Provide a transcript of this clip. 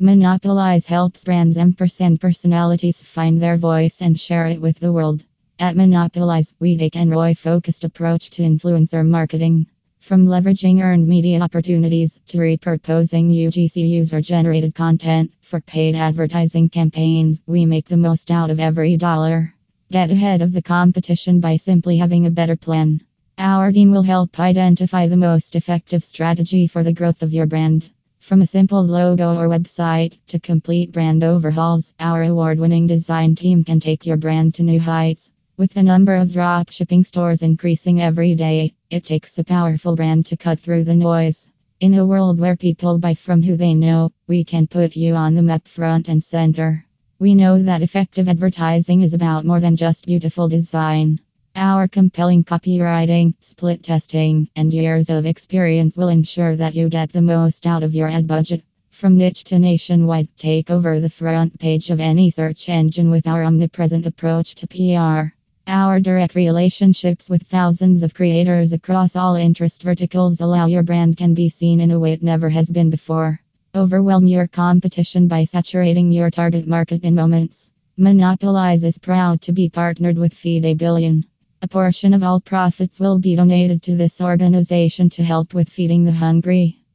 Monopolize helps brands and personalities find their voice and share it with the world. At Monopolize, we take an ROI focused approach to influencer marketing. From leveraging earned media opportunities to repurposing UGC user generated content for paid advertising campaigns, we make the most out of every dollar. Get ahead of the competition by simply having a better plan. Our team will help identify the most effective strategy for the growth of your brand. From a simple logo or website to complete brand overhauls, our award winning design team can take your brand to new heights. With the number of drop shipping stores increasing every day, it takes a powerful brand to cut through the noise. In a world where people buy from who they know, we can put you on the map front and center. We know that effective advertising is about more than just beautiful design. Our compelling copywriting, split testing, and years of experience will ensure that you get the most out of your ad budget. From niche to nationwide, take over the front page of any search engine with our omnipresent approach to PR. Our direct relationships with thousands of creators across all interest verticals allow your brand can be seen in a way it never has been before. Overwhelm your competition by saturating your target market in moments. Monopolize is proud to be partnered with Feed a Billion. A portion of all profits will be donated to this organization to help with feeding the hungry.